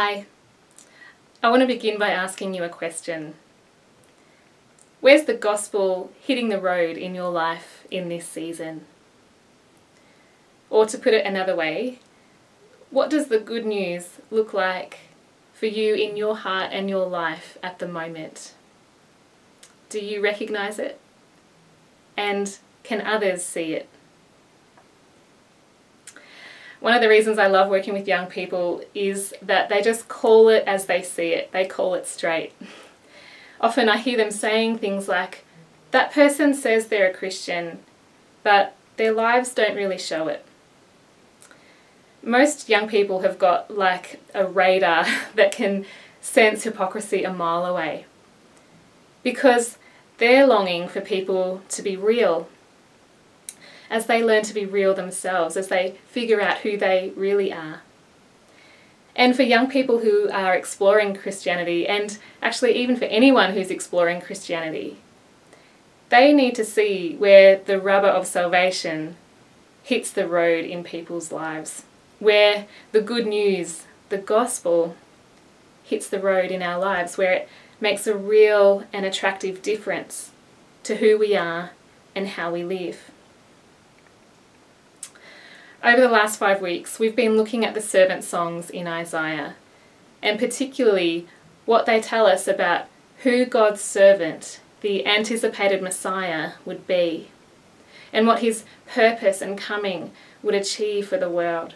Hi. I want to begin by asking you a question. Where's the gospel hitting the road in your life in this season? Or to put it another way, what does the good news look like for you in your heart and your life at the moment? Do you recognize it? And can others see it? One of the reasons I love working with young people is that they just call it as they see it, they call it straight. Often I hear them saying things like, That person says they're a Christian, but their lives don't really show it. Most young people have got like a radar that can sense hypocrisy a mile away because they're longing for people to be real as they learn to be real themselves, as they figure out who they really are. And for young people who are exploring Christianity, and actually even for anyone who's exploring Christianity, they need to see where the rubber of salvation hits the road in people's lives, where the good news, the gospel, hits the road in our lives, where it makes a real and attractive difference to who we are and how we live. Over the last five weeks, we've been looking at the servant songs in Isaiah, and particularly what they tell us about who God's servant, the anticipated Messiah, would be, and what his purpose and coming would achieve for the world.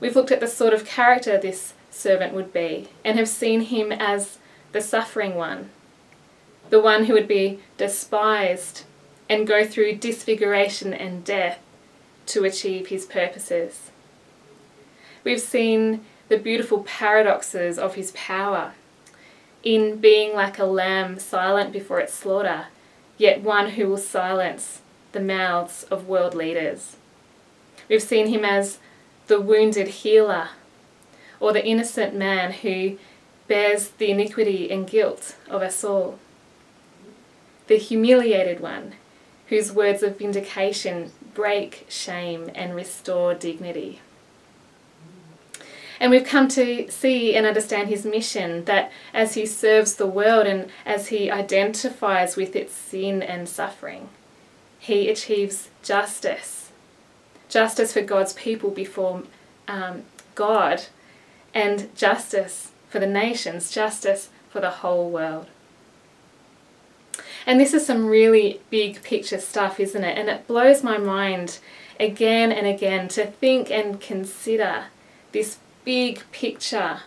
We've looked at the sort of character this servant would be, and have seen him as the suffering one, the one who would be despised and go through disfiguration and death to achieve his purposes. We've seen the beautiful paradoxes of his power in being like a lamb silent before its slaughter, yet one who will silence the mouths of world leaders. We've seen him as the wounded healer, or the innocent man who bears the iniquity and guilt of us all. The humiliated one, whose words of vindication break shame and restore dignity. And we've come to see and understand his mission that as he serves the world and as he identifies with its sin and suffering, he achieves justice. Justice for God's people before um, God, and justice for the nations, justice for the whole world. And this is some really big picture stuff, isn't it? And it blows my mind again and again to think and consider this big picture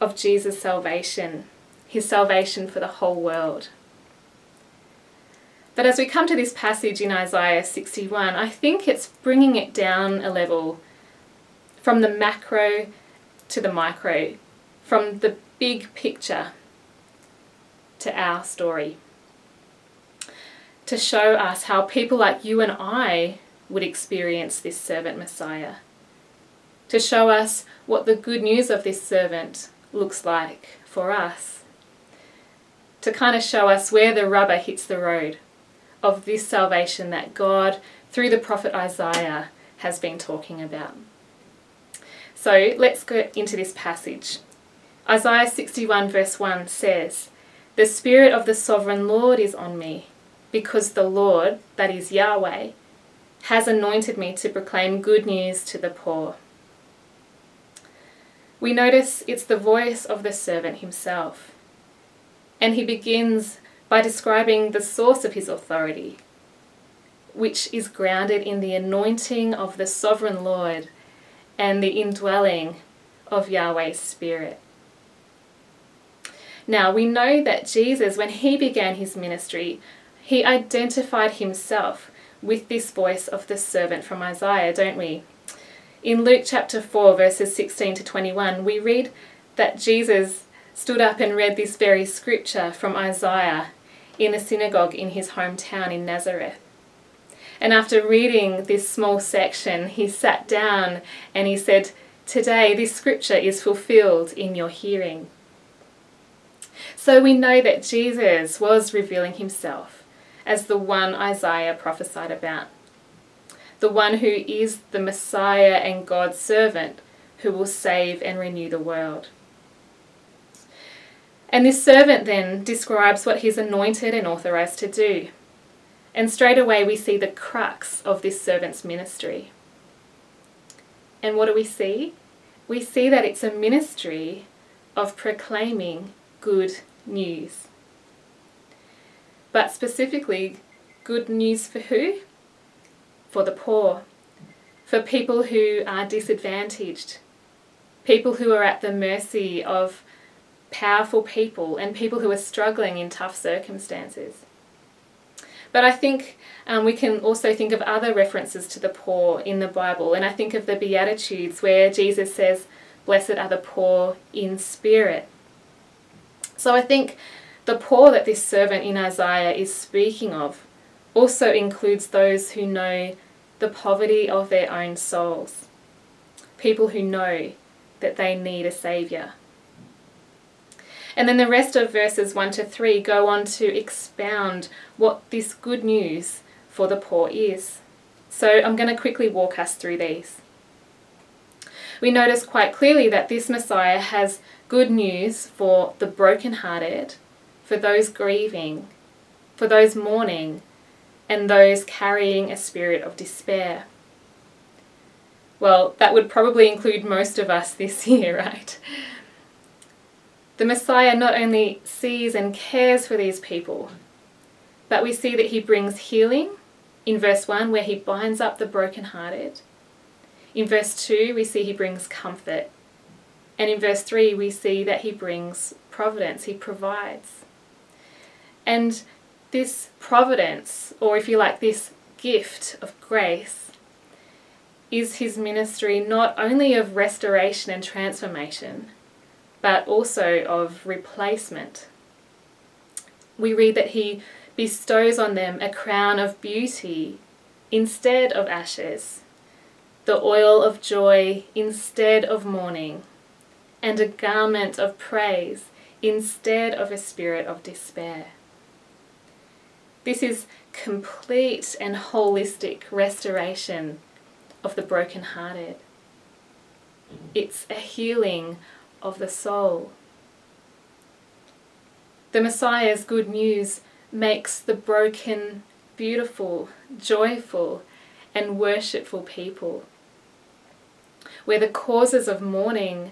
of Jesus' salvation, his salvation for the whole world. But as we come to this passage in Isaiah 61, I think it's bringing it down a level from the macro to the micro, from the big picture to our story to show us how people like you and I would experience this servant Messiah. To show us what the good news of this servant looks like for us. To kind of show us where the rubber hits the road of this salvation that God, through the prophet Isaiah, has been talking about. So let's go into this passage. Isaiah 61, verse 1 says, The Spirit of the Sovereign Lord is on me because the Lord, that is Yahweh, has anointed me to proclaim good news to the poor. We notice it's the voice of the servant himself. And he begins by describing the source of his authority, which is grounded in the anointing of the sovereign Lord and the indwelling of Yahweh's Spirit. Now, we know that Jesus, when he began his ministry, he identified himself with this voice of the servant from Isaiah, don't we? In Luke chapter 4, verses 16 to 21, we read that Jesus stood up and read this very scripture from Isaiah in a synagogue in his hometown in Nazareth. And after reading this small section, he sat down and he said, Today this scripture is fulfilled in your hearing. So we know that Jesus was revealing himself as the one Isaiah prophesied about. The one who is the Messiah and God's servant, who will save and renew the world. And this servant then describes what he's anointed and authorized to do. And straight away we see the crux of this servant's ministry. And what do we see? We see that it's a ministry of proclaiming good news. But specifically, good news for who? For the poor, for people who are disadvantaged, people who are at the mercy of powerful people and people who are struggling in tough circumstances. But I think um, we can also think of other references to the poor in the Bible, and I think of the Beatitudes where Jesus says, Blessed are the poor in spirit. So I think the poor that this servant in Isaiah is speaking of also includes those who know the poverty of their own souls, people who know that they need a saviour. And then the rest of verses 1 to 3 go on to expound what this good news for the poor is. So I'm going to quickly walk us through these. We notice quite clearly that this Messiah has good news for the brokenhearted, for those grieving, for those mourning, and those carrying a spirit of despair. Well, that would probably include most of us this year, right? The Messiah not only sees and cares for these people, but we see that he brings healing in verse 1, where he binds up the brokenhearted. In verse 2, we see he brings comfort. And in verse 3, we see that he brings providence, he provides. And this providence, or if you like, this gift of grace, is his ministry not only of restoration and transformation but also of replacement. We read that he bestows on them a crown of beauty instead of ashes, the oil of joy instead of mourning, and a garment of praise instead of a spirit of despair. This is complete and holistic restoration of the brokenhearted. It's a healing of the soul. The Messiah's good news makes the broken beautiful, joyful, and worshipful people, where the causes of mourning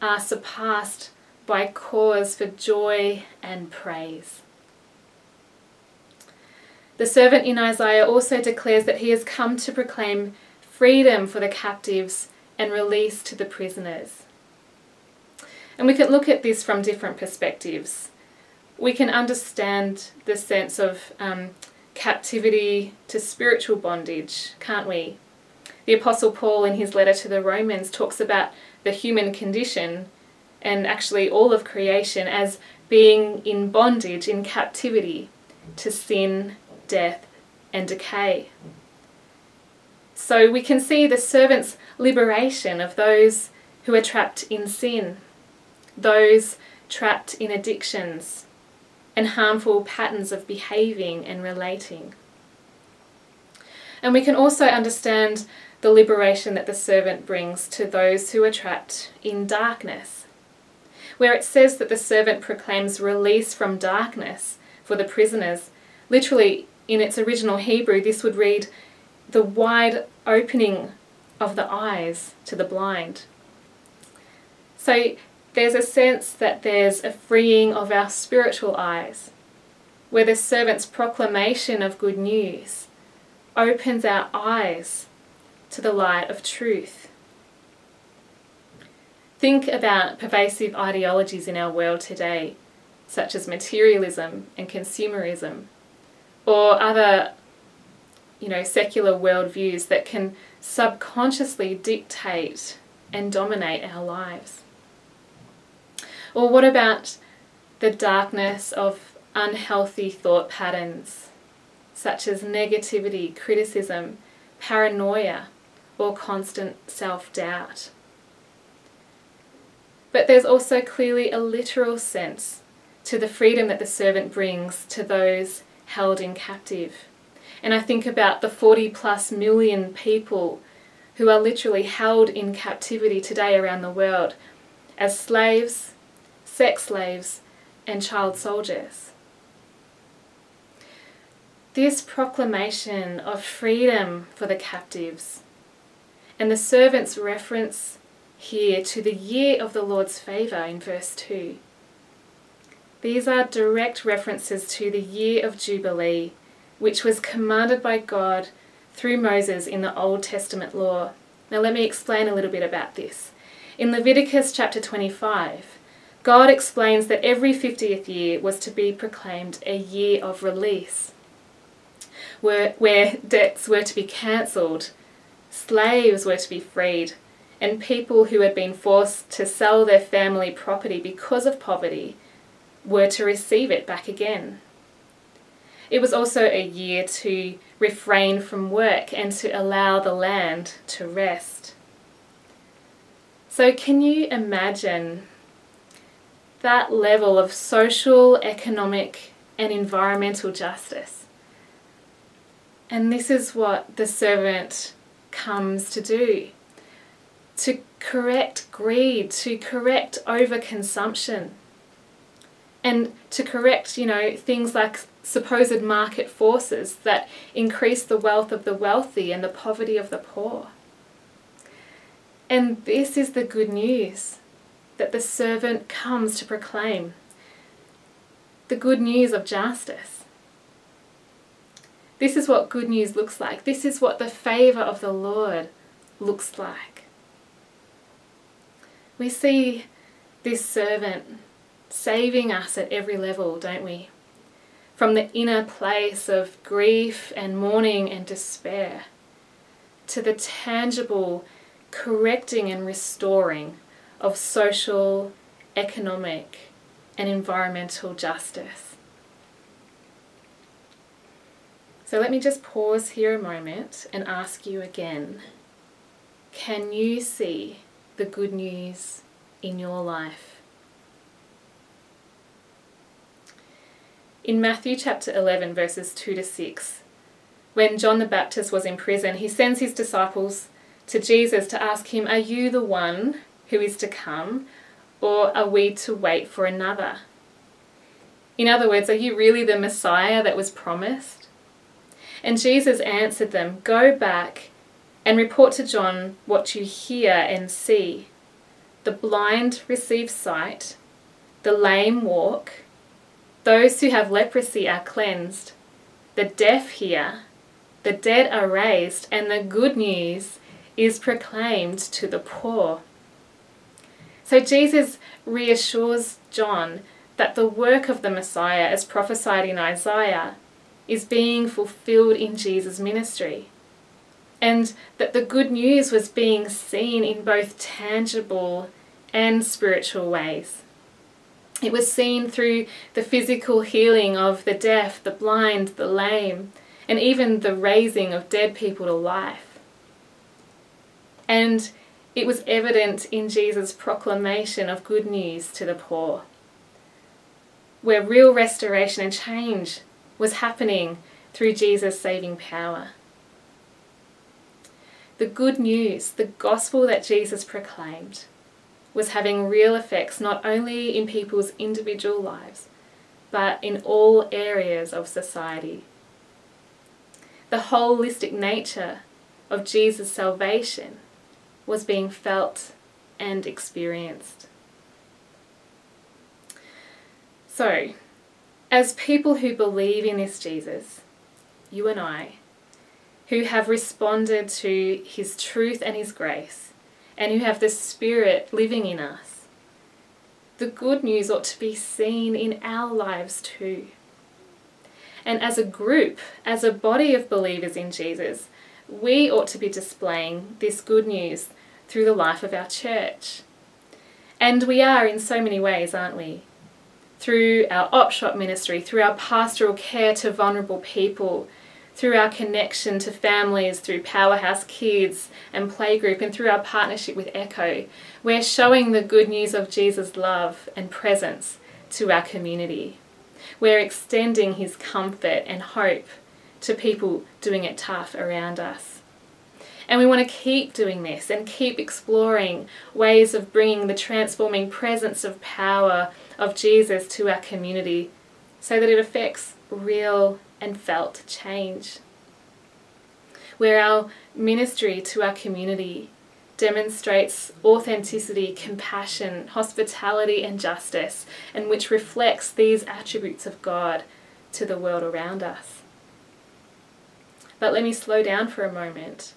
are surpassed by cause for joy and praise. The servant in Isaiah also declares that he has come to proclaim freedom for the captives and release to the prisoners. And we can look at this from different perspectives. We can understand the sense of um, captivity to spiritual bondage, can't we? The Apostle Paul, in his letter to the Romans, talks about the human condition and actually all of creation as being in bondage, in captivity to sin, death, and decay. So we can see the servant's liberation of those who are trapped in sin those trapped in addictions and harmful patterns of behaving and relating. And we can also understand the liberation that the servant brings to those who are trapped in darkness, where it says that the servant proclaims release from darkness for the prisoners. Literally, in its original Hebrew, this would read the wide opening of the eyes to the blind. So there's a sense that there's a freeing of our spiritual eyes, where the servant's proclamation of good news opens our eyes to the light of truth. Think about pervasive ideologies in our world today, such as materialism and consumerism, or other, you know, secular worldviews that can subconsciously dictate and dominate our lives. Or what about the darkness of unhealthy thought patterns, such as negativity, criticism, paranoia, or constant self doubt? But there's also clearly a literal sense to the freedom that the servant brings to those held in captive. And I think about the 40 plus million people who are literally held in captivity today around the world as slaves, sex slaves, and child soldiers. This proclamation of freedom for the captives and the servant's reference here to the year of the Lord's favour in verse 2. These are direct references to the year of Jubilee, which was commanded by God through Moses in the Old Testament law. Now, let me explain a little bit about this. In Leviticus chapter 25, God explains that every 50th year was to be proclaimed a year of release, where, debts were to be cancelled, slaves were to be freed, and people who had been forced to sell their family property because of poverty were to receive it back again. It was also a year to refrain from work and to allow the land to rest. So, can you imagine that level of social, economic, and environmental justice? And this is what the servant comes to do to correct greed, to correct overconsumption, and to correct, you know, things like supposed market forces that increase the wealth of the wealthy and the poverty of the poor. And this is the good news that the servant comes to proclaim the good news of justice. This is what good news looks like. This is what the favour of the Lord looks like. We see this servant saving us at every level, don't we? From the inner place of grief and mourning and despair to the tangible correcting and restoring of social, economic, and environmental justice. So let me just pause here a moment and ask you again can you see the good news in your life? In Matthew chapter 11, verses 2 to 6, when John the Baptist was in prison, he sends his disciples to Jesus to ask him, Are you the one who is to come, or are we to wait for another? In other words, are you really the Messiah that was promised? And Jesus answered them, Go back and report to John what you hear and see. The blind receive sight, the lame walk those who have leprosy are cleansed, the deaf hear, the dead are raised, and the good news is proclaimed to the poor. So Jesus reassures John that the work of the Messiah, as prophesied in Isaiah, is being fulfilled in Jesus' ministry. And that the good news was being seen in both tangible and spiritual ways. It was seen through the physical healing of the deaf, the blind, the lame, and even the raising of dead people to life. And it was evident in Jesus' proclamation of good news to the poor, where real restoration and change was happening through Jesus' saving power. The good news, the gospel that Jesus proclaimed, was having real effects not only in people's individual lives, but in all areas of society. The holistic nature of Jesus' salvation was being felt and experienced. So, as people who believe in this Jesus, you and I, who have responded to his truth and his grace, and who have the Spirit living in us. The good news ought to be seen in our lives too. And as a group, as a body of believers in Jesus, we ought to be displaying this good news through the life of our church. And we are in so many ways, aren't we? Through our op shop ministry, through our pastoral care to vulnerable people, through our connection to families, through Powerhouse Kids and Playgroup, and through our partnership with Echo, we're showing the good news of Jesus' love and presence to our community. We're extending his comfort and hope to people doing it tough around us. And we want to keep doing this and keep exploring ways of bringing the transforming presence of power of Jesus to our community so that it affects real and felt change. Where our ministry to our community demonstrates authenticity, compassion, hospitality, and justice, and which reflects these attributes of God to the world around us. But let me slow down for a moment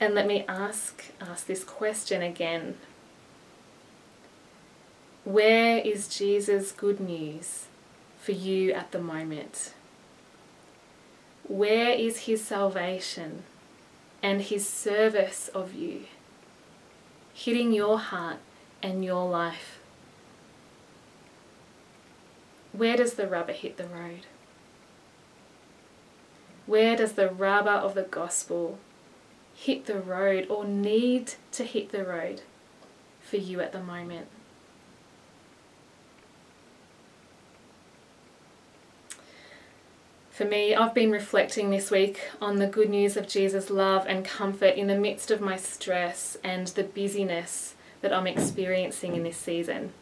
and let me ask us this question again. Where is Jesus' good news for you at the moment? Where is his salvation and his service of you hitting your heart and your life? Where does the rubber hit the road? Where does the rubber of the gospel hit the road or need to hit the road for you at the moment? For me, I've been reflecting this week on the good news of Jesus' love and comfort in the midst of my stress and the busyness that I'm experiencing in this season.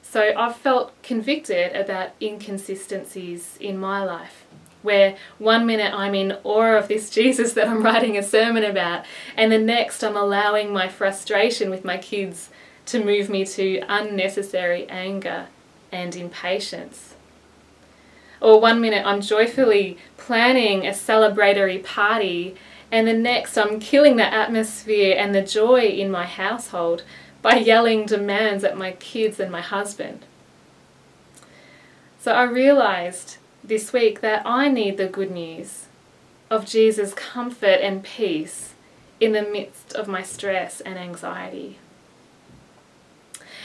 So I've felt convicted about inconsistencies in my life, where one minute I'm in awe of this Jesus that I'm writing a sermon about, and the next I'm allowing my frustration with my kids to move me to unnecessary anger and impatience. Or one minute I'm joyfully planning a celebratory party, and the next I'm killing the atmosphere and the joy in my household by yelling demands at my kids and my husband. So I realized this week that I need the good news of Jesus' comfort and peace in the midst of my stress and anxiety.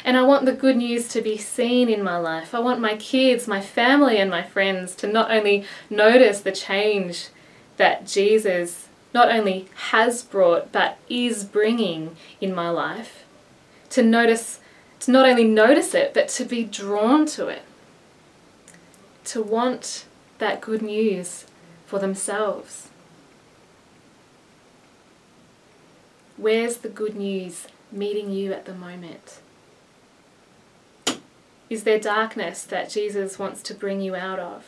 And I want the good news to be seen in my life. I want my kids, my family, and my friends to not only notice the change that Jesus not only has brought but is bringing in my life, to notice, to not only notice it, but to be drawn to it, to want that good news for themselves. Where's the good news meeting you at the moment? Is there darkness that Jesus wants to bring you out of?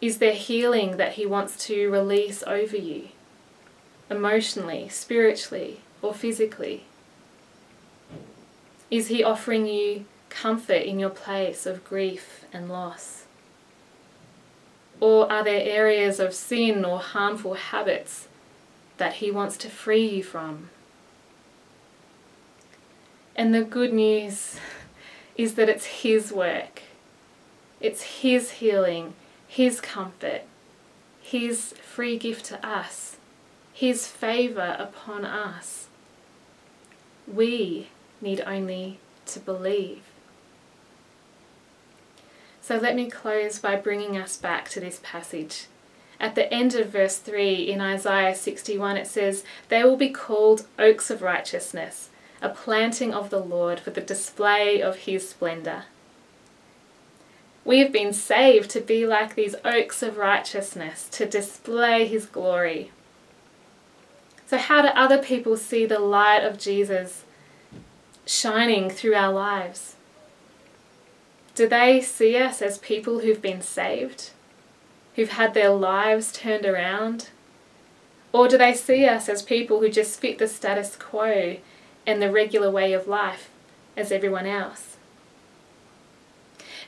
Is there healing that he wants to release over you? Emotionally, spiritually, or physically? Is he offering you comfort in your place of grief and loss? Or are there areas of sin or harmful habits that he wants to free you from? And the good news is that it's His work. It's His healing, His comfort, His free gift to us, His favour upon us. We need only to believe. So let me close by bringing us back to this passage. At the end of verse 3 in Isaiah 61, it says, They will be called oaks of righteousness a planting of the Lord for the display of his splendour. We have been saved to be like these oaks of righteousness, to display his glory. So, how do other people see the light of Jesus shining through our lives? Do they see us as people who've been saved, who've had their lives turned around? Or do they see us as people who just fit the status quo and the regular way of life as everyone else.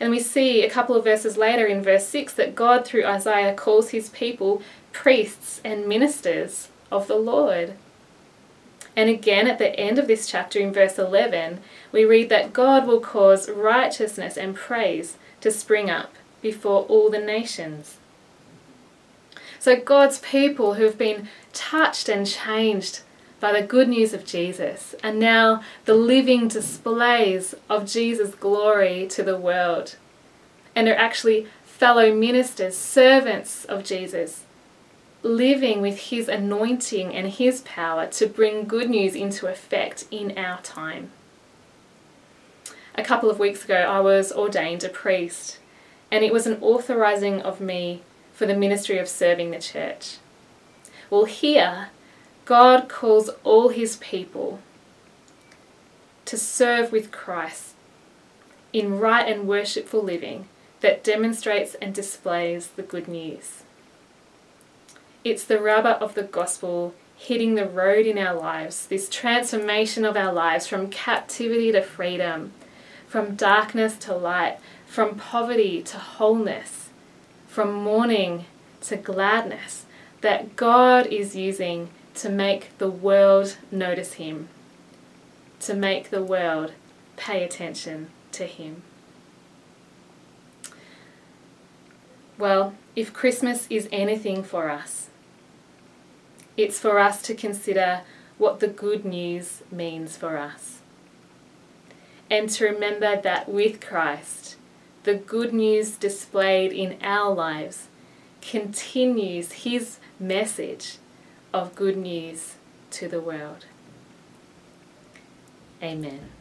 And we see a couple of verses later in verse 6 that God, through Isaiah, calls his people priests and ministers of the Lord. And again, at the end of this chapter, in verse 11, we read that God will cause righteousness and praise to spring up before all the nations. So, God's people who have been touched and changed by the good news of Jesus, and now the living displays of Jesus' glory to the world. And are actually fellow ministers, servants of Jesus, living with his anointing and his power to bring good news into effect in our time. A couple of weeks ago, I was ordained a priest, and it was an authorizing of me for the ministry of serving the church. Well, here, God calls all his people to serve with Christ in right and worshipful living that demonstrates and displays the good news. It's the rubber of the gospel hitting the road in our lives, this transformation of our lives from captivity to freedom, from darkness to light, from poverty to wholeness, from mourning to gladness, that God is using to make the world notice Him, to make the world pay attention to Him. Well, if Christmas is anything for us, it's for us to consider what the good news means for us. And to remember that with Christ, the good news displayed in our lives continues his message of good news to the world. Amen.